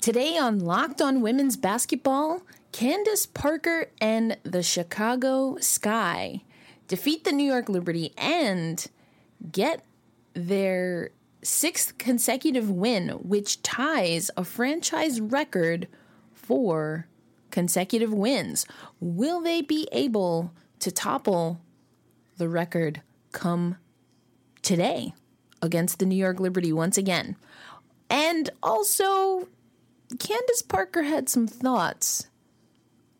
Today on Locked On Women's Basketball, Candace Parker and the Chicago Sky defeat the New York Liberty and get their sixth consecutive win, which ties a franchise record for consecutive wins. Will they be able to topple the record come today against the New York Liberty once again? And also, Candace Parker had some thoughts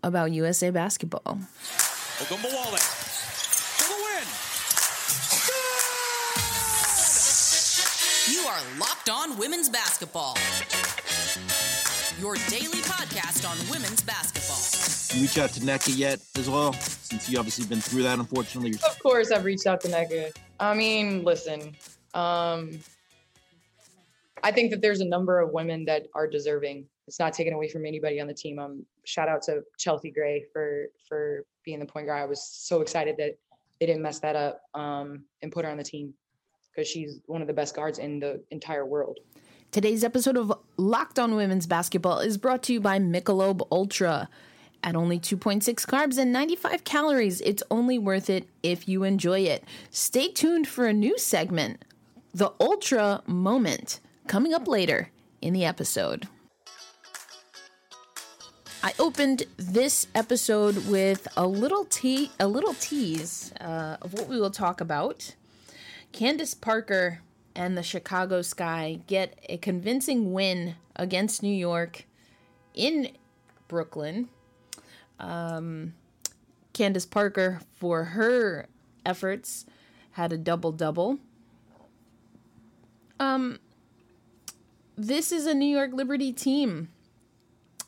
about USA basketball. Ogunbowale for the win. You are Locked On Women's Basketball. Your daily podcast on women's basketball. You reach out to Nneka yet as well? Since you obviously been through that, unfortunately. Of course, I've reached out to Nneka. I mean, listen, um, I think that there's a number of women that are deserving. It's not taken away from anybody on the team. Um, shout out to Chelsea Gray for for being the point guard. I was so excited that they didn't mess that up um, and put her on the team because she's one of the best guards in the entire world. Today's episode of Locked On Women's Basketball is brought to you by Michelob Ultra. At only 2.6 carbs and 95 calories, it's only worth it if you enjoy it. Stay tuned for a new segment, the Ultra Moment, coming up later in the episode. I opened this episode with a little te- a little tease uh, of what we will talk about. Candace Parker and the Chicago Sky get a convincing win against New York in Brooklyn. Um, Candace Parker, for her efforts, had a double double. Um, this is a New York Liberty team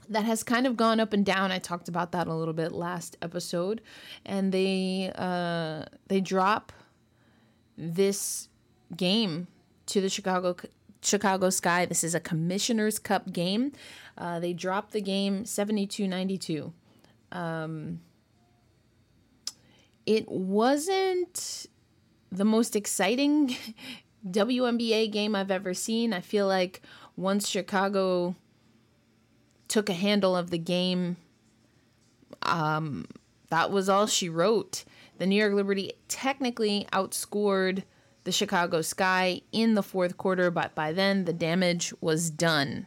that has kind of gone up and down. I talked about that a little bit last episode, and they uh, they drop this game to the Chicago Chicago Sky. This is a Commissioner's Cup game. Uh, they dropped the game 72-92. Um, it wasn't the most exciting WNBA game I've ever seen. I feel like once Chicago took a handle of the game, um, that was all she wrote. The New York Liberty technically outscored the Chicago Sky in the fourth quarter, but by then the damage was done.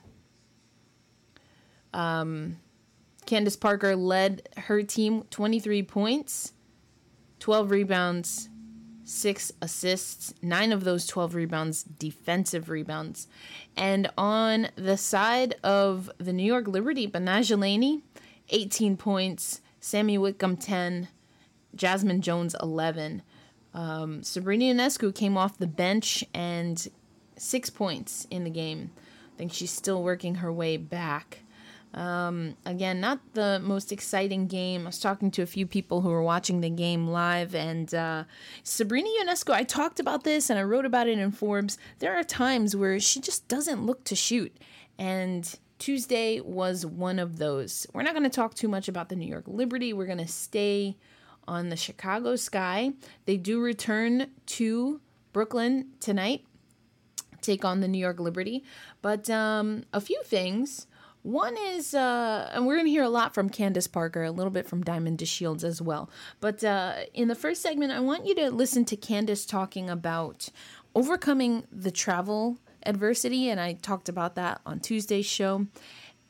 Um, Candace Parker led her team 23 points, 12 rebounds, six assists, nine of those 12 rebounds, defensive rebounds. And on the side of the New York Liberty, Betnijah 18 points, Sami Whitcomb, 10, Jazmine Jones, 11. Um, Sabrina Ionescu came off the bench and six points in the game. I think she's still working her way back. Um, again, not the most exciting game. I was talking to a few people who were watching the game live, and uh, Sabrina Ionescu, I talked about this and I wrote about it in Forbes. There are times where she just doesn't look to shoot, and Tuesday was one of those. We're not going to talk too much about the New York Liberty. We're going to stay on the Chicago Sky. They do return to Brooklyn tonight, take on the New York Liberty. But um, a few things. One is, uh, and we're going to hear a lot from Candace Parker, a little bit from Diamond DeShields as well. But uh, in the first segment, I want you to listen to Candace talking about overcoming the travel adversity. And I talked about that on Tuesday's show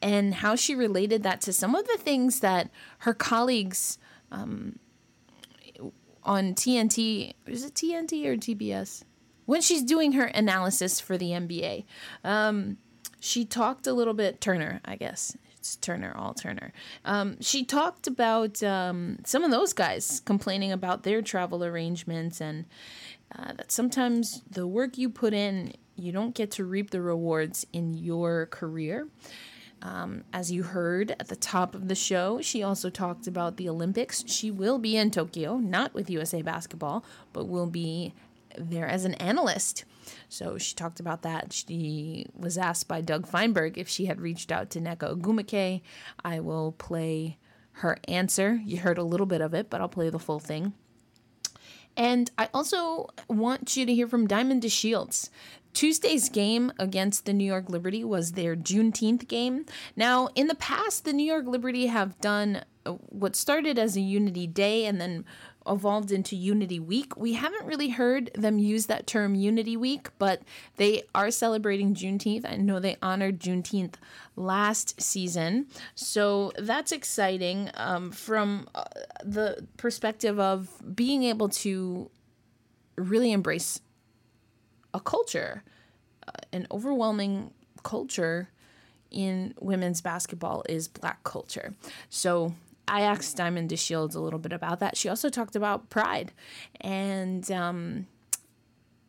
and how she related that to some of the things that her colleagues um, on TNT, is it TNT or TBS? When she's doing her analysis for the NBA. Um, she talked a little bit Turner, I guess. It's Turner, all Turner. Um, she talked about um, some of those guys complaining about their travel arrangements and uh, that sometimes the work you put in, you don't get to reap the rewards in your career. Um, as you heard at the top of the show, she also talked about the Olympics. She will be in Tokyo, not with USA Basketball, but will be there as an analyst. So she talked about that. She was asked by Doug Feinberg if she had reached out to Nneka Ogwumike. I will play her answer. You heard a little bit of it, but I'll play the full thing. And I also want you to hear from Diamond DeShields. Tuesday's game against the New York Liberty was their Juneteenth game. Now, in the past, the New York Liberty have done uh, what started as a Unity Day and then evolved into Unity Week. We haven't really heard them use that term Unity Week, but they are celebrating Juneteenth. I know they honored Juneteenth last season. So that's exciting um, from uh, the perspective of being able to really embrace a culture, uh, an overwhelming culture in women's basketball is black culture. So I asked Diamond DeShields a little bit about that. She also talked about pride and um,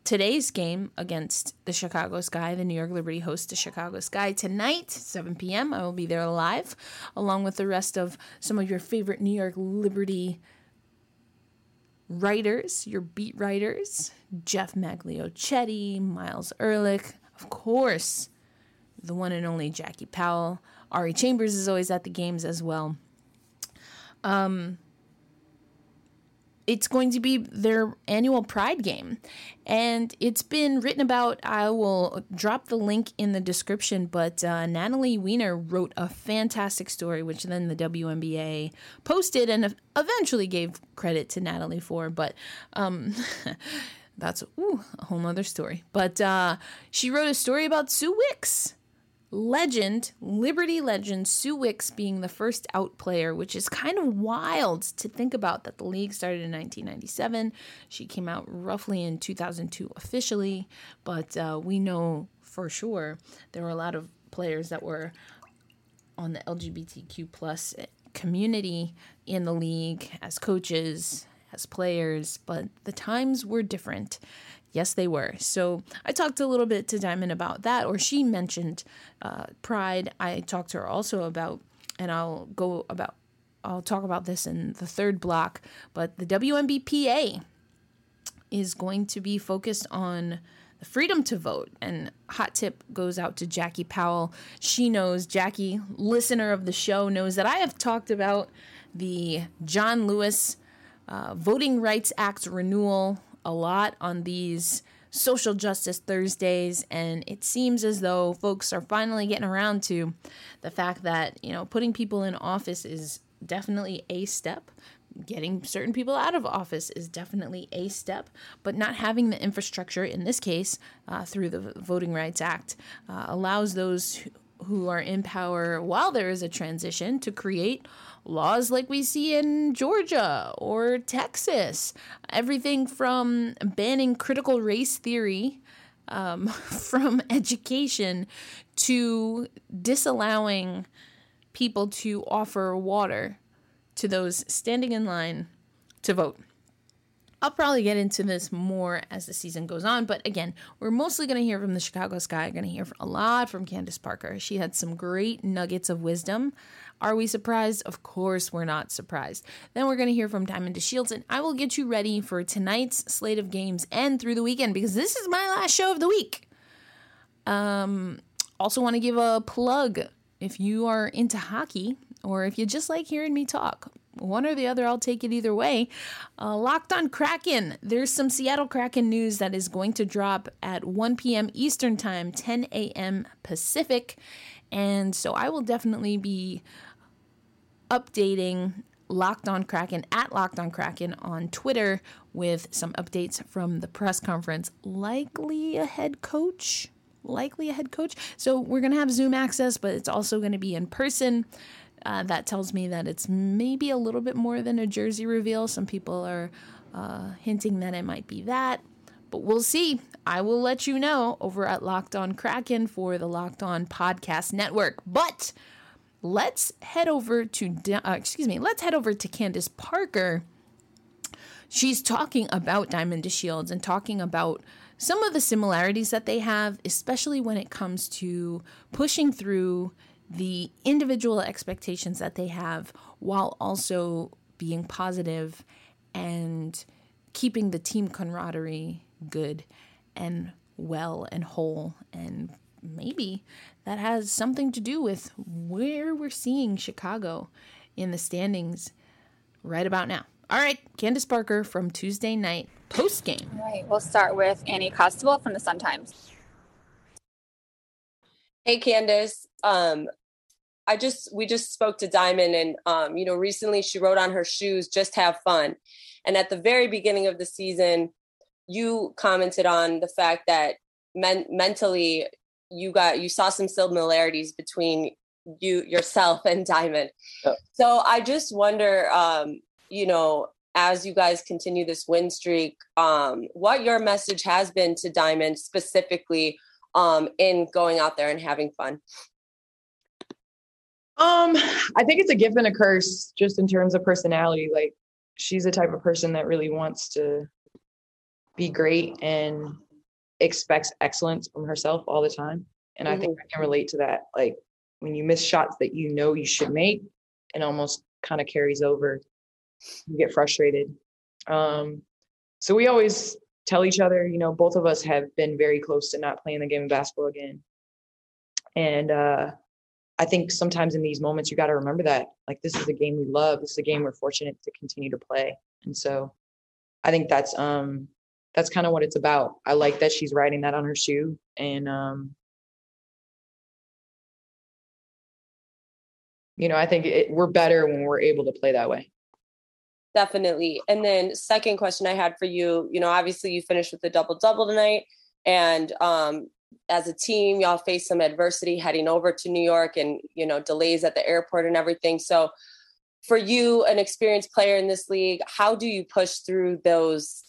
today's game against the Chicago Sky. The New York Liberty hosts the Chicago Sky tonight, 7 p.m. I will be there live, along with the rest of some of your favorite New York Liberty writers, your beat writers, Jeff Magliochetti, Miles Ehrlich, of course, the one and only Jackie Powell. Ari Chambers is always at the games as well. Um, it's going to be their annual Pride game. And it's been written about. I will drop the link in the description, but uh, Natalie Weiner wrote a fantastic story, which then the WNBA posted and eventually gave credit to Natalie for. But um, that's ooh, a whole nother story. But uh, she wrote a story about Sue Wicks legend, Liberty legend, Sue Wicks being the first out player, which is kind of wild to think about that the league started in 1997. She came out roughly in 2002 officially, but uh, we know for sure there were a lot of players that were on the LGBTQ plus community in the league as coaches, as players, but the times were different. Yes, they were. So I talked a little bit to Diamond about that, or she mentioned uh, pride. I talked to her also about, and I'll go about, I'll talk about this in the third block, but the WNBPA is going to be focused on the freedom to vote. And hot tip goes out to Jackie Powell. She knows, Jackie, listener of the show, knows that I have talked about the John Lewis uh, Voting Rights Act renewal a lot on these social justice Thursdays, and it seems as though folks are finally getting around to the fact that, you know, putting people in office is definitely a step. Getting certain people out of office is definitely a step, but not having the infrastructure, in this case, uh, through the Voting Rights Act, uh, allows those who are in power while there is a transition to create laws like we see in Georgia or Texas. Everything from banning critical race theory um, from education to disallowing people to offer water to those standing in line to vote. I'll probably get into this more as the season goes on, but again, we're mostly going to hear from the Chicago Sky. Going to hear a lot from Candace Parker. She had some great nuggets of wisdom. Are we surprised? Of course, we're not surprised. Then we're going to hear from Diamond DeShields, and I will get you ready for tonight's slate of games and through the weekend because this is my last show of the week. Um, also, want to give a plug if you are into hockey or if you just like hearing me talk one or the other. I'll take it either way. Uh, Locked on Kraken. There's some Seattle Kraken news that is going to drop at 1 p.m. Eastern Time, 10 a.m. Pacific. And so I will definitely be updating Locked on Kraken at Locked on Kraken on Twitter with some updates from the press conference. Likely a head coach. Likely a head coach. So we're going to have Zoom access, but it's also going to be in person. Uh, that tells me that it's maybe a little bit more than a jersey reveal. Some people are uh, hinting that it might be that, but we'll see. I will let you know over at Locked On Kraken for the Locked On Podcast Network. But let's head over to uh, excuse me. Let's head over to Candace Parker. She's talking about Diamond DeShields and talking about some of the similarities that they have, especially when it comes to pushing through the individual expectations that they have while also being positive and keeping the team camaraderie good and well and whole and maybe that has something to do with where we're seeing Chicago in the standings right about now. All right, Candace Parker from Tuesday night post game. All right, we'll start with Annie Costabile from the Sun Times. Hey, Candace. Um, I just we just spoke to Diamond, and um, you know, recently she wrote on her shoes, "Just have fun." And at the very beginning of the season, you commented on the fact that men- mentally you got you saw some similarities between you yourself and Diamond. Yeah. So I just wonder, um, you know, as you guys continue this win streak, um, what your message has been to Diamond specifically um, in going out there and having fun. Um, I think it's a gift and a curse, just in terms of personality. Like, she's the type of person that really wants to be great and expects excellence from herself all the time. And I think I can relate to that. Like, when you miss shots that you know you should make, it almost kind of carries over. You get frustrated. Um, so we always tell each other, you know, both of us have been very close to not playing the game of basketball again. And uh, I think sometimes in these moments, you got to remember that, like, this is a game we love. This is a game we're fortunate to continue to play. And so I think that's um that's kind of what it's about. I like that she's writing that on her shoe, and um, you know, I think it, we're better when we're able to play that way. Definitely. And then second question I had for you, you know, obviously you finished with a double double tonight and um as a team y'all faced some adversity heading over to New York and you know delays at the airport and everything. So for you an experienced player in this league, how do you push through those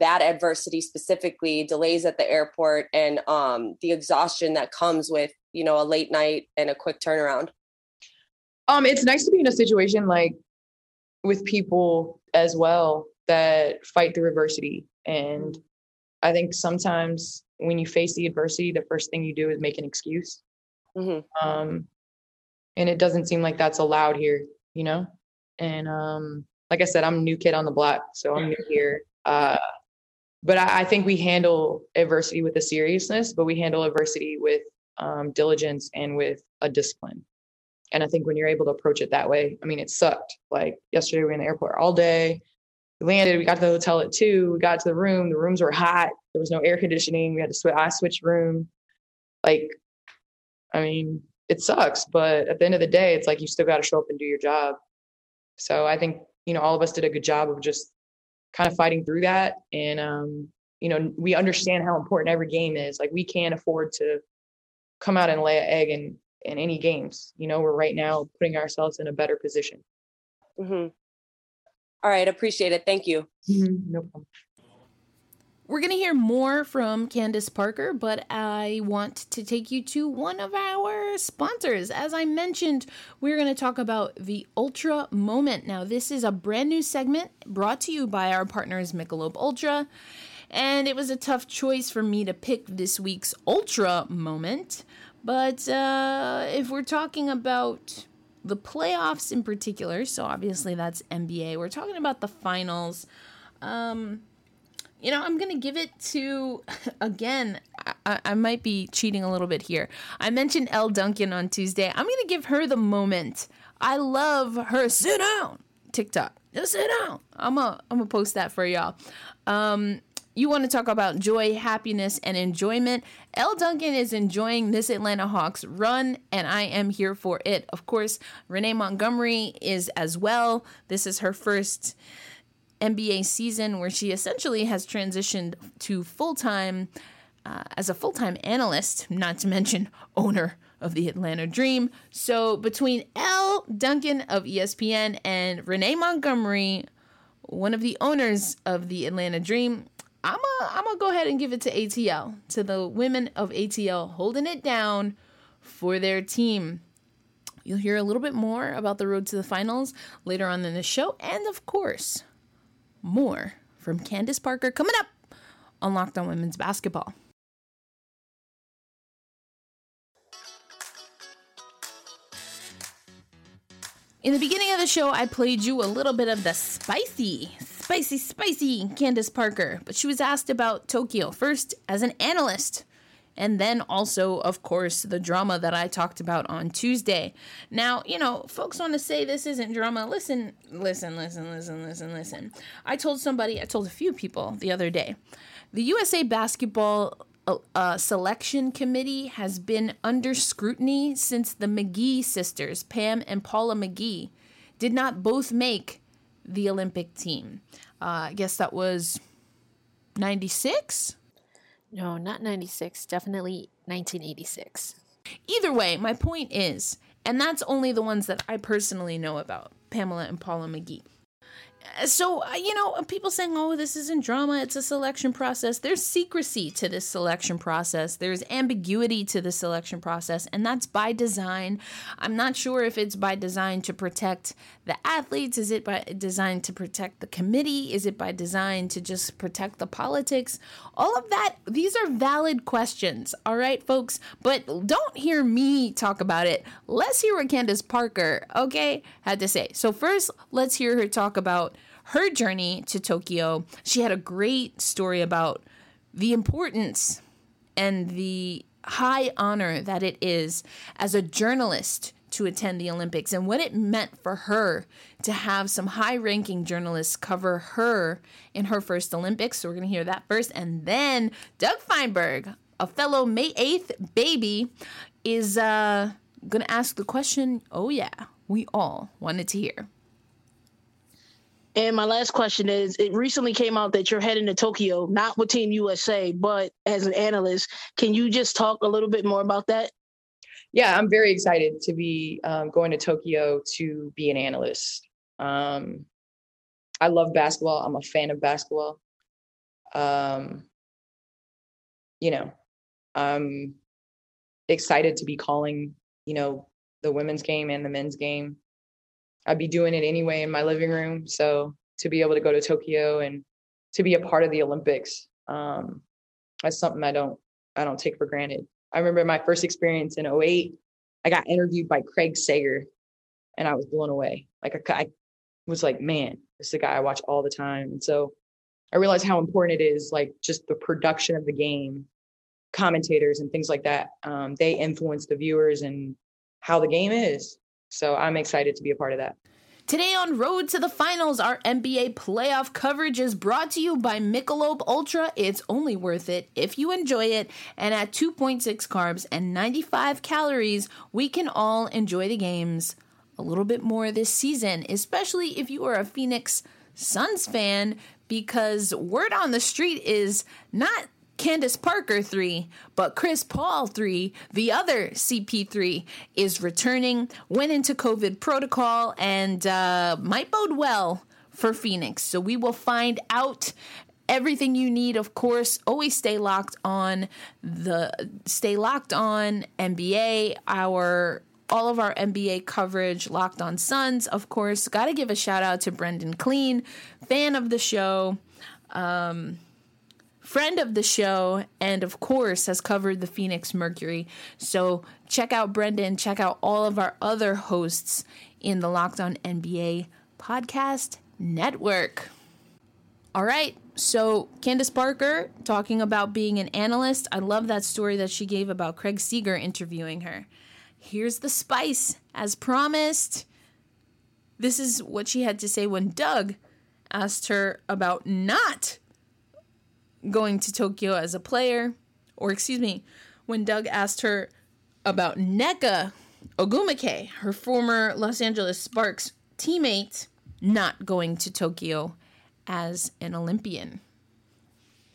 that adversity specifically delays at the airport and um the exhaustion that comes with, you know, a late night and a quick turnaround? Um, it's nice to be in a situation like with people as well that fight through adversity. And I think sometimes when you face the adversity, the first thing you do is make an excuse. Mm-hmm. Um, and it doesn't seem like that's allowed here, you know? And um, like I said, I'm a new kid on the block, so I'm new here. Uh, but I, I think we handle adversity with a seriousness, but we handle adversity with um, diligence and with a discipline. And I think when you're able to approach it that way, I mean, it sucked. Like yesterday, we were in the airport all day. We landed. We got to the hotel at two. We got to the room. The rooms were hot. There was no air conditioning. We had to switch. I switched room. Like, I mean, it sucks. But at the end of the day, it's like you still got to show up and do your job. So I think you know all of us did a good job of just kind of fighting through that. And um, you know, we understand how important every game is. Like, we can't afford to come out and lay an egg in, in any games. You know, we're right now putting ourselves in a better position. Mm-hmm. All right, appreciate it. Thank you. No problem. We're going to hear more from Candace Parker, but I want to take you to one of our sponsors. As I mentioned, we're going to talk about the Ultra Moment. Now, this is a brand new segment brought to you by our partners Michelob Ultra. And it was a tough choice for me to pick this week's Ultra Moment. But uh, if we're talking about the playoffs in particular, so obviously that's NBA, we're talking about the finals. Um, you know, I'm to give it to, again, I, I, might be cheating a little bit here. I mentioned Elle Duncan on Tuesday. I'm to give her the moment. I love her sit down TikTok. Just sit down. I'm going I'm to post that for y'all. Um, you want to talk about joy, happiness, and enjoyment. Elle Duncan is enjoying this Atlanta Hawks run, and I am here for it. Of course, Renee Montgomery is as well. This is her first NBA season where she essentially has transitioned to full time uh, as a full time analyst, not to mention owner of the Atlanta Dream. So between Elle Duncan of ESPN and Renee Montgomery, one of the owners of the Atlanta Dream, I'm gonna I'm gonna go ahead and give it to ATL, to the women of ATL holding it down for their team. You'll hear a little bit more about the road to the finals later on in the show, and of course, more from Candace Parker coming up on Locked On Women's Basketball. In the beginning of the show, I played you a little bit of the spicy, spicy, spicy Candace Parker, but she was asked about Tokyo first as an analyst And then also, of course, the drama that I talked about on Tuesday. Now, you know, folks want to say this isn't drama. Listen, listen, listen, listen, listen, listen. I told somebody, I told a few people the other day, the USA basketball uh, selection committee has been under scrutiny since the McGee sisters, Pam and Paula McGee, did not both make the Olympic team. Uh, I guess that was 96? No, not 96. Definitely 1986. Either way, my point is, and that's only the ones that I personally know about Pamela and Paula McGee so uh, you know people saying oh this isn't drama it's a selection process. There's secrecy to this selection process. There's ambiguity to the selection process and that's by design. I'm not sure if it's by design to protect the athletes. Is it by design to protect the committee? Is it by design to just protect the politics? All of that these are valid questions all right folks? But don't hear me talk about it. Let's hear what candace parker okay had to say. So first let's hear her talk about her journey to Tokyo. She had a great story about the importance and the high honor that it is as a journalist to attend the Olympics and what it meant for her to have some high ranking journalists cover her in her first Olympics. So we're going to hear that first. And then Doug Feinberg, a fellow May 8th baby, is uh, going to ask the question oh, yeah, we all wanted to hear. And my last question is it recently came out that you're heading to Tokyo, not with Team USA, but as an analyst. Can you just talk a little bit more about that? Yeah, I'm very excited to be um, going to Tokyo to be an analyst. Um, I love basketball. I'm a fan of basketball. Um, you know, I'm excited to be calling, you know, the women's game and the men's game I'd be doing it anyway in my living room. So to be able to go to Tokyo and to be a part of the Olympics, um, that's something I don't I don't take for granted. I remember my first experience in 08, I got interviewed by Craig Sager and I was blown away. Like I, I was like, man, this is a guy I watch all the time. And so I realized how important it is, like just the production of the game, commentators and things like that. Um, they influence the viewers and how the game is. So I'm excited to be a part of that. Today on Road to the Finals, our NBA playoff coverage is brought to you by Michelob Ultra. It's only worth it if you enjoy it. And at 2.6 carbs and 95 calories, we can all enjoy the games a little bit more this season, especially if you are a Phoenix Suns fan, because word on the street is not Candace Parker 3, but Chris Paul 3, the other CP3, is returning, went into COVID protocol, and uh, might bode well for Phoenix. So we will find out everything you need of course always stay locked on the stay locked on nba our all of our NBA coverage, Locked on Suns, of course. Got to give a shout out to Brendan Clean, fan of the show. Um, friend of the show, and of course has covered the Phoenix Mercury. So check out Brendan, check out all of our other hosts in the Locked On NBA podcast network. All right, so Candace Parker talking about being an analyst. I love that story that she gave about Craig Sager interviewing her. Here's the spice, as promised. This is what she had to say when Doug asked her about not going to Tokyo as a player, or excuse me, when Doug asked her about Nneka Ogwumike, her former Los Angeles Sparks teammate, not going to Tokyo as an Olympian.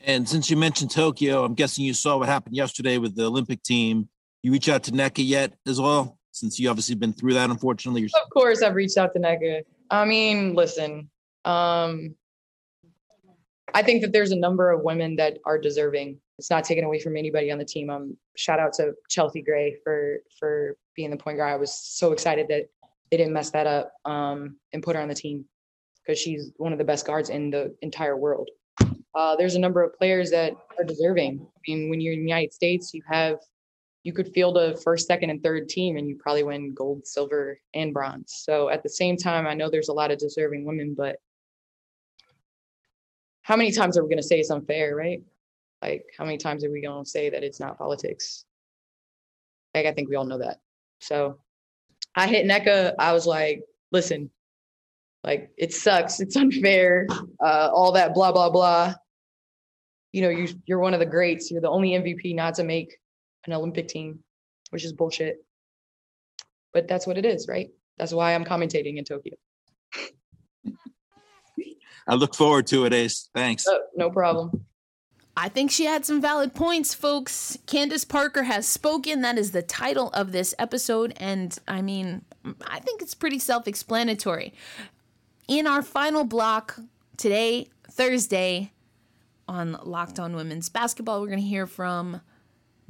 And since you mentioned Tokyo, I'm guessing you saw what happened yesterday with the Olympic team. You reach out to Nneka yet as well? Since you obviously been through that, unfortunately. Yourself. Of course, I've reached out to Nneka. I mean, listen, um, I think that there's a number of women that are deserving. It's not taken away from anybody on the team. Um, shout out to Chelsea Gray for for being the point guard. I was so excited that they didn't mess that up um, and put her on the team because she's one of the best guards in the entire world. Uh, there's a number of players that are deserving. I mean, when you're in the United States, you have you could field a first, second, and third team, and you probably win gold, silver, and bronze. So at the same time, I know there's a lot of deserving women, but how many times are we going to say it's unfair, right? Like, how many times are we going to say that it's not politics? Like, I think we all know that. So I hit Nneka. I was like, listen, like, it sucks. It's unfair. Uh, all that blah, blah, blah. You know, you, you're one of the greats. You're the only MVP not to make an Olympic team, which is bullshit. But that's what it is, right? That's why I'm commentating in Tokyo. I look forward to it, Ace. Thanks. Uh, no problem. I think she had some valid points, folks. Candace Parker has spoken. That is the title of this episode. And I mean, I think it's pretty self explanatory. In our final block today, Thursday, on Locked On Women's Basketball, we're going to hear from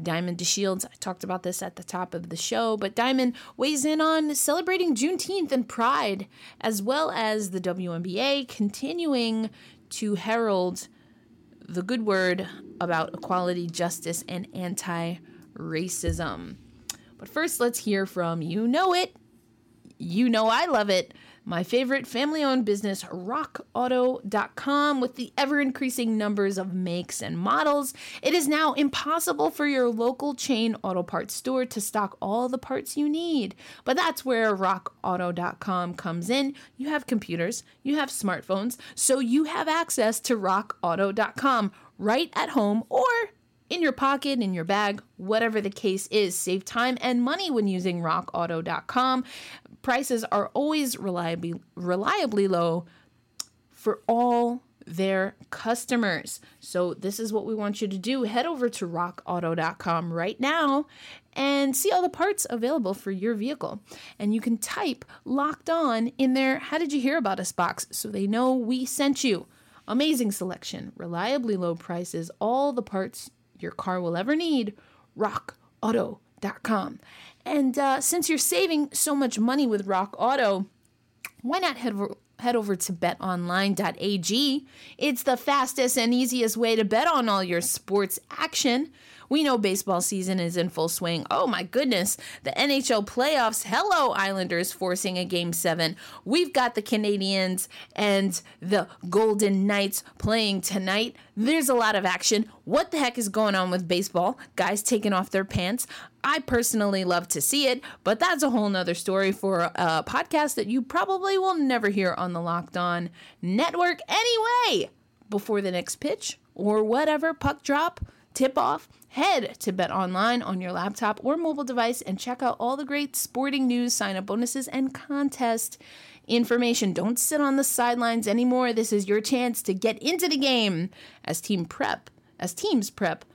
Diamond DeShields. I talked about this at the top of the show, but Diamond weighs in on celebrating Juneteenth and Pride, as well as the WNBA continuing to herald the good word about equality, justice, and anti racism. But first, let's hear from You Know It. You know I love it my favorite family owned business, rockauto.com, with the ever increasing numbers of makes and models. It is now impossible for your local chain auto parts store to stock all the parts you need. But that's where rockauto.com comes in. You have computers, you have smartphones, so you have access to rockauto.com right at home or in your pocket, in your bag, whatever the case is. Save time and money when using rockauto.com prices are always reliably reliably low for all their customers. So this is what we want you to do. Head over to rockauto.com right now and see all the parts available for your vehicle. And you can type locked on in there, how did you hear about us box so they know we sent you. Amazing selection, reliably low prices, all the parts your car will ever need. rockauto.com. And uh, since you're saving so much money with Rock Auto, why not head over, head over to betonline.ag? It's the fastest and easiest way to bet on all your sports action. We know baseball season is in full swing. Oh my goodness. The NHL playoffs. Hello, Islanders forcing a game seven. We've got the Canadiens and the Golden Knights playing tonight. There's a lot of action. What the heck is going on with baseball? Guys taking off their pants. I personally love to see it, but that's a whole nother story for a podcast that you probably will never hear on the Locked On Network anyway. Before the next pitch or whatever puck drop, tip off, head to Bet Online on your laptop or mobile device and check out all the great sporting news, sign up bonuses, and contest information. Don't sit on the sidelines anymore. This is your chance to get into the game as team prep, as teams prep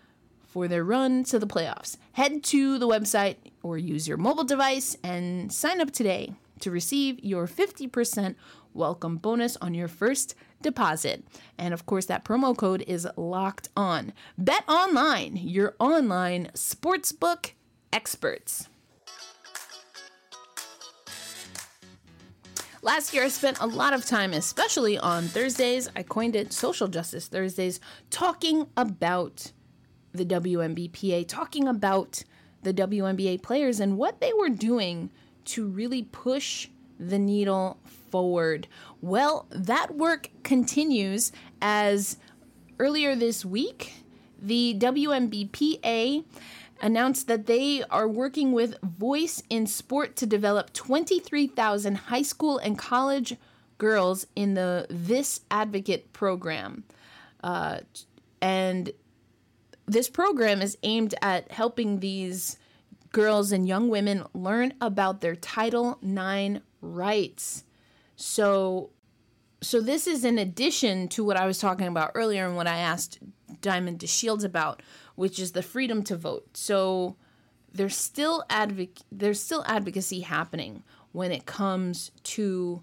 for their run to the playoffs. Head to the website or use your mobile device and sign up today to receive your 50% welcome bonus on your first deposit. And of course, that promo code is locked on. Bet online, your online sportsbook experts. Last year, I spent a lot of time, especially on Thursdays, I coined it Social Justice Thursdays, talking about the WNBPA, talking about the WNBA players and what they were doing to really push the needle forward. Well, that work continues as earlier this week, the WNBPA announced that they are working with Voice in Sport to develop 23,000 high school and college girls in the This Advocate program. Uh, and this program is aimed at helping these girls and young women learn about their Title IX rights. So so this is in addition to what I was talking about earlier and what I asked Diamond DeShields about, which is the freedom to vote. So there's still advoc- there's still advocacy happening when it comes to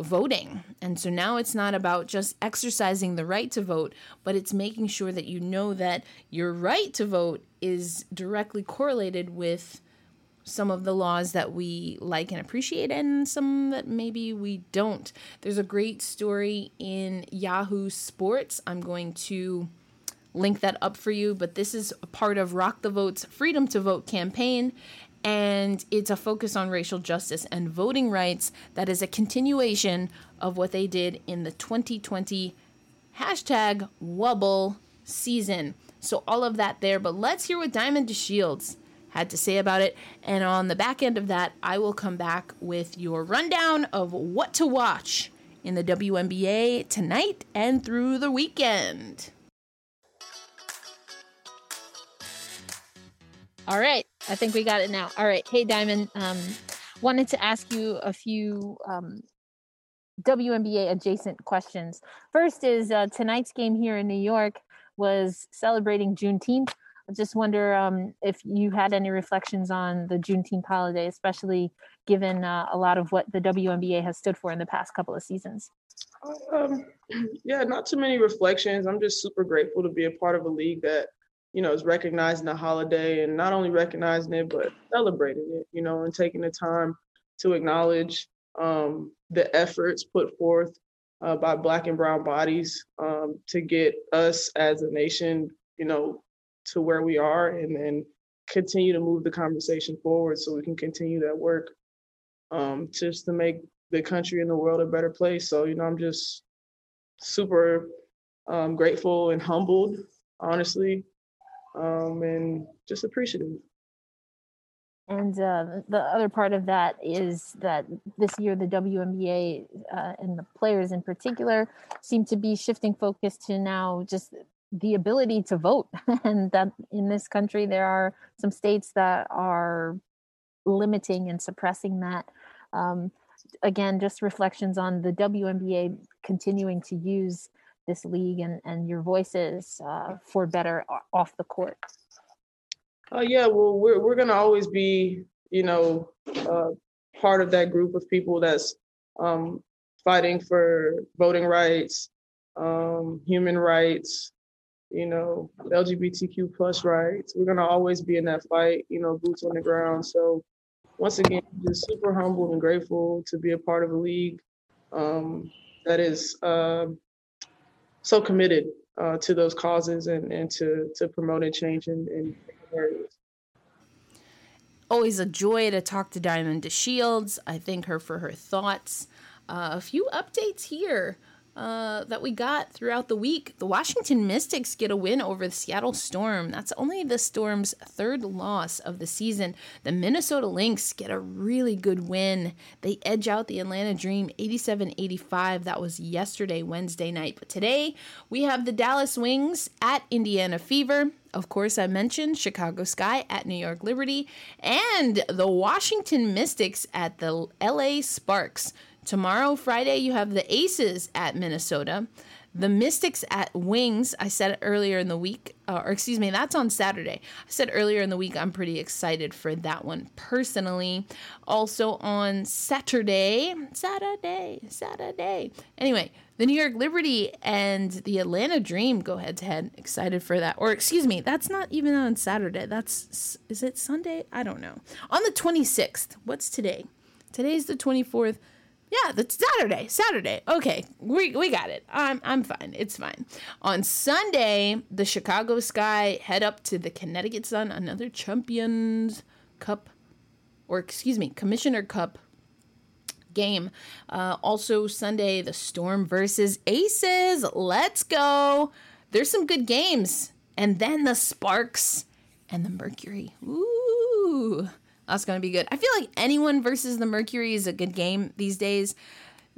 voting. And so now it's not about just exercising the right to vote, but it's making sure that you know that your right to vote is directly correlated with some of the laws that we like and appreciate and some that maybe we don't. There's a great story in Yahoo Sports. I'm going to link that up for you, but this is a part of Rock the Vote's Freedom to Vote campaign and it's a focus on racial justice and voting rights that is a continuation of what they did in the 2020 hashtag wubble season. So all of that there, but let's hear what Diamond DeShields had to say about it. And on the back end of that, I will come back with your rundown of what to watch in the WNBA tonight and through the weekend. All right, I think we got it now. All right, hey Diamond, um, wanted to ask you a few um, WNBA adjacent questions. First is uh, tonight's game here in New York was celebrating Juneteenth. Just wonder um, if you had any reflections on the Juneteenth holiday, especially given uh, a lot of what the WNBA has stood for in the past couple of seasons. Um, yeah, not too many reflections. I'm just super grateful to be a part of a league that, you know, is recognizing the holiday and not only recognizing it, but celebrating it, you know, and taking the time to acknowledge um, the efforts put forth uh, by Black and Brown bodies um, to get us as a nation, you know, to where we are and then continue to move the conversation forward so we can continue that work um, just to make the country and the world a better place. So, you know, I'm just super um, grateful and humbled, honestly, um, and just appreciative. And uh, the other part of that is that this year the WNBA uh, and the players in particular seem to be shifting focus to now just the ability to vote. and that in this country there are some states that are limiting and suppressing that. Um, again, just reflections on the WNBA continuing to use this league and, and your voices uh, for better off the court. Uh, yeah, well, we're we're gonna always be, you know, uh, part of that group of people that's um, fighting for voting rights, um, human rights, you know, LGBTQ plus rights. We're gonna always be in that fight, you know, boots on the ground. So once again, just super humbled and grateful to be a part of a league um, that is uh, so committed uh, to those causes and, and to, to promoting change in, in areas. Always a joy to talk to Diamond DeShields. I thank her for her thoughts. Uh, a few updates here uh, that we got throughout the week. The Washington Mystics get a win over the Seattle Storm. That's only the Storm's third loss of the season. The Minnesota Lynx get a really good win. They edge out the Atlanta Dream 87 85. That was yesterday, Wednesday night. But today we have the Dallas Wings at Indiana Fever. Of course, I mentioned Chicago Sky at New York Liberty and the Washington Mystics at the LA Sparks. Tomorrow, Friday, you have the Aces at Minnesota. The Mystics at Wings, I said earlier in the week, uh, or excuse me, that's on Saturday. I said earlier in the week, I'm pretty excited for that one personally. Also on Saturday, Saturday, Saturday. Anyway, the New York Liberty and the Atlanta Dream go head to head. Excited for that. Or excuse me, that's not even on Saturday. That's, is it Sunday? I don't know. On the 26th, what's today? Today's the 24th. Yeah, that's Saturday. Saturday. Okay, we, we got it. I'm I'm fine. It's fine. On Sunday, the Chicago Sky head up to the Connecticut Sun, another Champions Cup, or excuse me, Commissioner Cup game. Uh, also Sunday, the Storm versus Aces. Let's go. There's some good games, and then the Sparks and the Mercury. Ooh. That's going to be good. I feel like anyone versus the Mercury is a good game these days.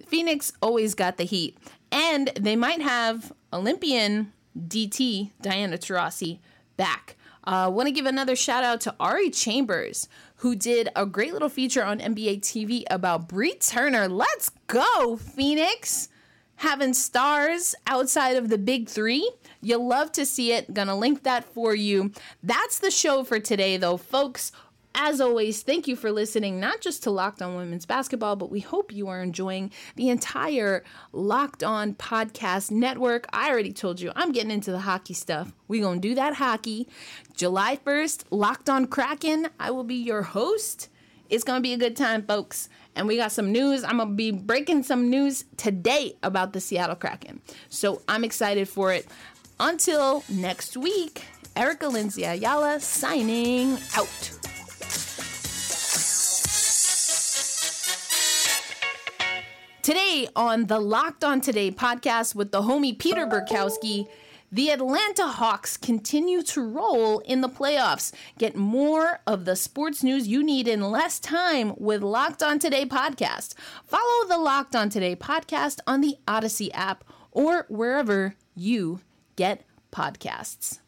Phoenix always got the heat. And they might have Olympian DT, Diana Taurasi, back. I uh, want to give another shout out to Ari Chambers, who did a great little feature on NBA TV about Bree Turner. Let's go, Phoenix! Having stars outside of the big three. You'll love to see it. Gonna link that for you. That's the show for today, though, folks. As always, thank you for listening, not just to Locked On Women's Basketball, but we hope you are enjoying the entire Locked On Podcast Network. I already told you I'm getting into the hockey stuff. We're going to do that hockey. July 1st, Locked On Kraken. I will be your host. It's going to be a good time, folks. And we got some news. I'm going to be breaking some news today about the Seattle Kraken. So I'm excited for it. Until next week, Erica Lindsay Ayala signing out. Today on the Locked On Today podcast with the homie Peter Bukowski, The Atlanta Hawks continue to roll in the playoffs. Get more of the sports news you need in less time with Locked On Today podcast. Follow the Locked On Today podcast on the Audacy app or wherever you get podcasts.